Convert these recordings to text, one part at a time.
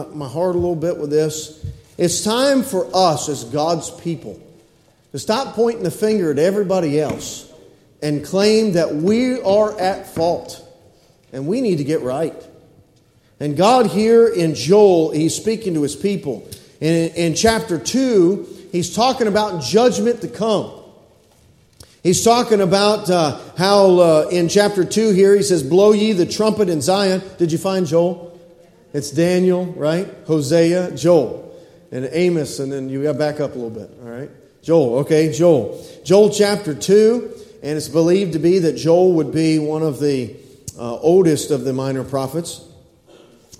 my, my heart a little bit with this. It's time for us as God's people to stop pointing the finger at everybody else and claim that we are at fault and we need to get right. And God here in Joel, he's speaking to his people. In, in chapter 2, he's talking about judgment to come. He's talking about uh, how uh, in chapter 2 here he says, Blow ye the trumpet in Zion. Did you find Joel? It's Daniel, right? Hosea, Joel, and Amos, and then you got back up a little bit, all right? Joel, okay, Joel. Joel chapter 2, and it's believed to be that Joel would be one of the uh, oldest of the minor prophets.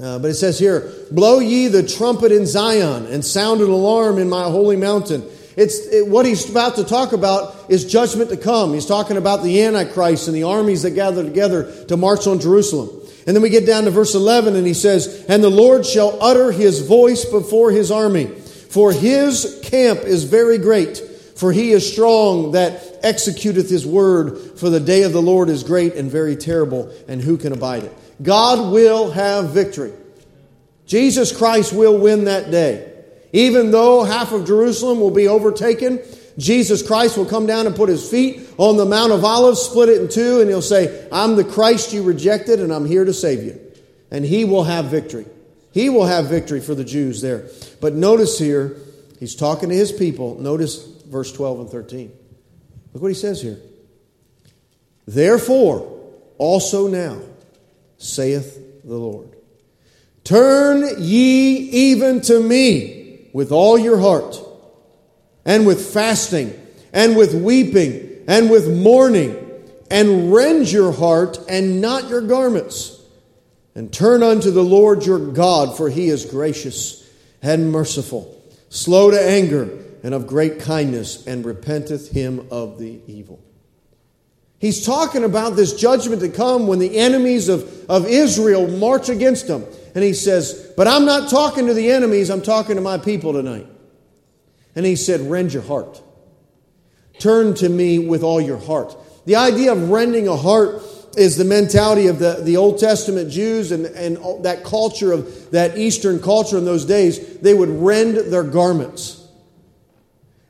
Uh, but it says here, Blow ye the trumpet in Zion, and sound an alarm in my holy mountain. It's it, what he's about to talk about is judgment to come. He's talking about the Antichrist and the armies that gather together to march on Jerusalem. And then we get down to verse 11 and he says, And the Lord shall utter his voice before his army, for his camp is very great, for he is strong that executeth his word, for the day of the Lord is great and very terrible, and who can abide it? God will have victory. Jesus Christ will win that day. Even though half of Jerusalem will be overtaken, Jesus Christ will come down and put his feet on the Mount of Olives, split it in two, and he'll say, I'm the Christ you rejected, and I'm here to save you. And he will have victory. He will have victory for the Jews there. But notice here, he's talking to his people. Notice verse 12 and 13. Look what he says here. Therefore, also now, saith the Lord, turn ye even to me with all your heart, and with fasting, and with weeping, and with mourning, and rend your heart and not your garments, and turn unto the Lord your God, for he is gracious and merciful, slow to anger, and of great kindness, and repenteth him of the evil. He's talking about this judgment to come when the enemies of, of Israel march against them. And he says, But I'm not talking to the enemies, I'm talking to my people tonight. And he said, Rend your heart. Turn to me with all your heart. The idea of rending a heart is the mentality of the, the Old Testament Jews and, and that culture of that Eastern culture in those days. They would rend their garments.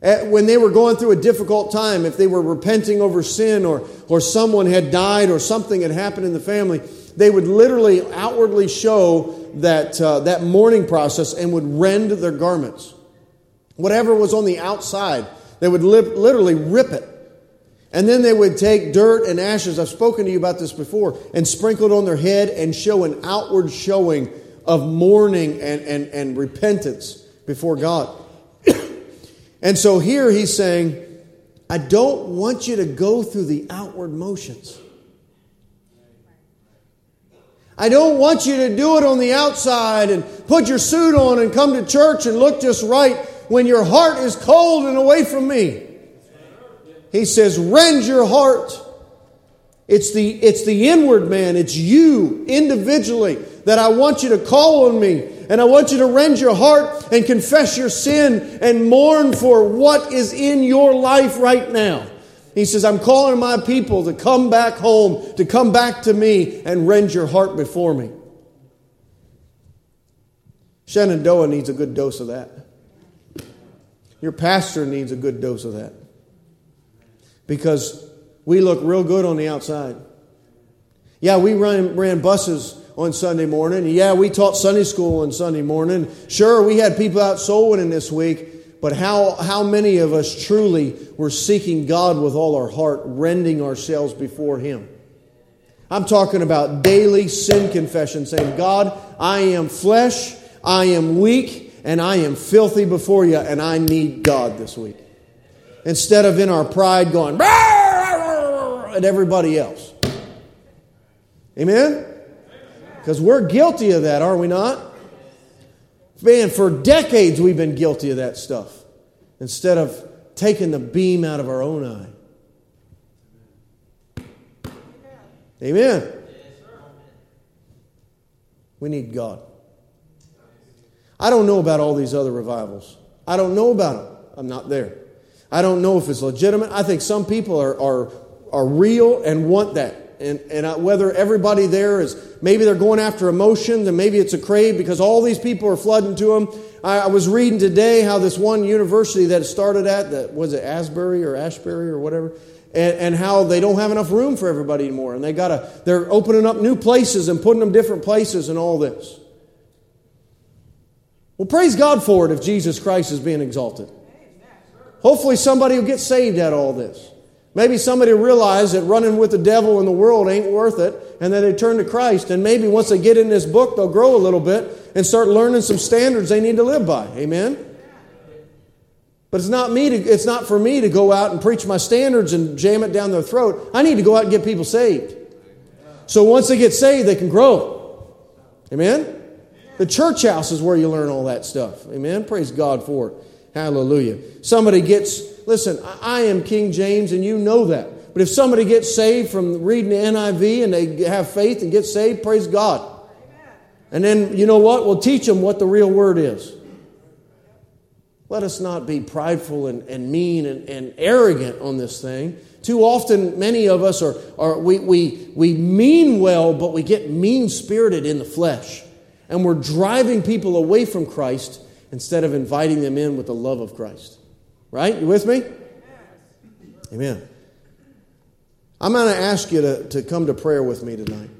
When they were going through a difficult time, if they were repenting over sin or, or someone had died or something had happened in the family, they would literally outwardly show that, uh, that mourning process and would rend their garments. Whatever was on the outside, they would li- literally rip it. And then they would take dirt and ashes, I've spoken to you about this before, and sprinkle it on their head and show an outward showing of mourning and, and, and repentance before God. and so here he's saying, I don't want you to go through the outward motions. I don't want you to do it on the outside and put your suit on and come to church and look just right when your heart is cold and away from me. He says, rend your heart. It's the, it's the inward man, it's you individually that I want you to call on me. And I want you to rend your heart and confess your sin and mourn for what is in your life right now. He says, I'm calling my people to come back home, to come back to me and rend your heart before me. Shenandoah needs a good dose of that. Your pastor needs a good dose of that. Because we look real good on the outside. Yeah, we ran, ran buses on Sunday morning. Yeah, we taught Sunday school on Sunday morning. Sure, we had people out soul winning this week. But how, how many of us truly were seeking God with all our heart, rending ourselves before Him? I'm talking about daily sin confession, saying, God, I am flesh, I am weak, and I am filthy before you, and I need God this week. Instead of in our pride going, at everybody else. Amen? Because we're guilty of that, are we not? Man, for decades we've been guilty of that stuff instead of taking the beam out of our own eye. Amen. We need God. I don't know about all these other revivals. I don't know about them. I'm not there. I don't know if it's legitimate. I think some people are, are, are real and want that. And, and I, whether everybody there is, maybe they're going after emotions and maybe it's a crave because all these people are flooding to them. I, I was reading today how this one university that started at, that was it Asbury or Ashbury or whatever, and, and how they don't have enough room for everybody anymore. And they gotta, they're opening up new places and putting them different places and all this. Well, praise God for it if Jesus Christ is being exalted. Hopefully, somebody will get saved out of all this. Maybe somebody will realize that running with the devil in the world ain't worth it, and that they turn to Christ. And maybe once they get in this book, they'll grow a little bit and start learning some standards they need to live by. Amen? But it's not me to, it's not for me to go out and preach my standards and jam it down their throat. I need to go out and get people saved. So once they get saved, they can grow. Amen? The church house is where you learn all that stuff. Amen? Praise God for it. Hallelujah. Somebody gets, listen, I am King James and you know that. But if somebody gets saved from reading the NIV and they have faith and get saved, praise God. And then, you know what? We'll teach them what the real word is. Let us not be prideful and, and mean and, and arrogant on this thing. Too often, many of us are, are we, we, we mean well, but we get mean spirited in the flesh. And we're driving people away from Christ instead of inviting them in with the love of Christ. Right? You with me? Amen. I'm going to ask you to, to come to prayer with me tonight.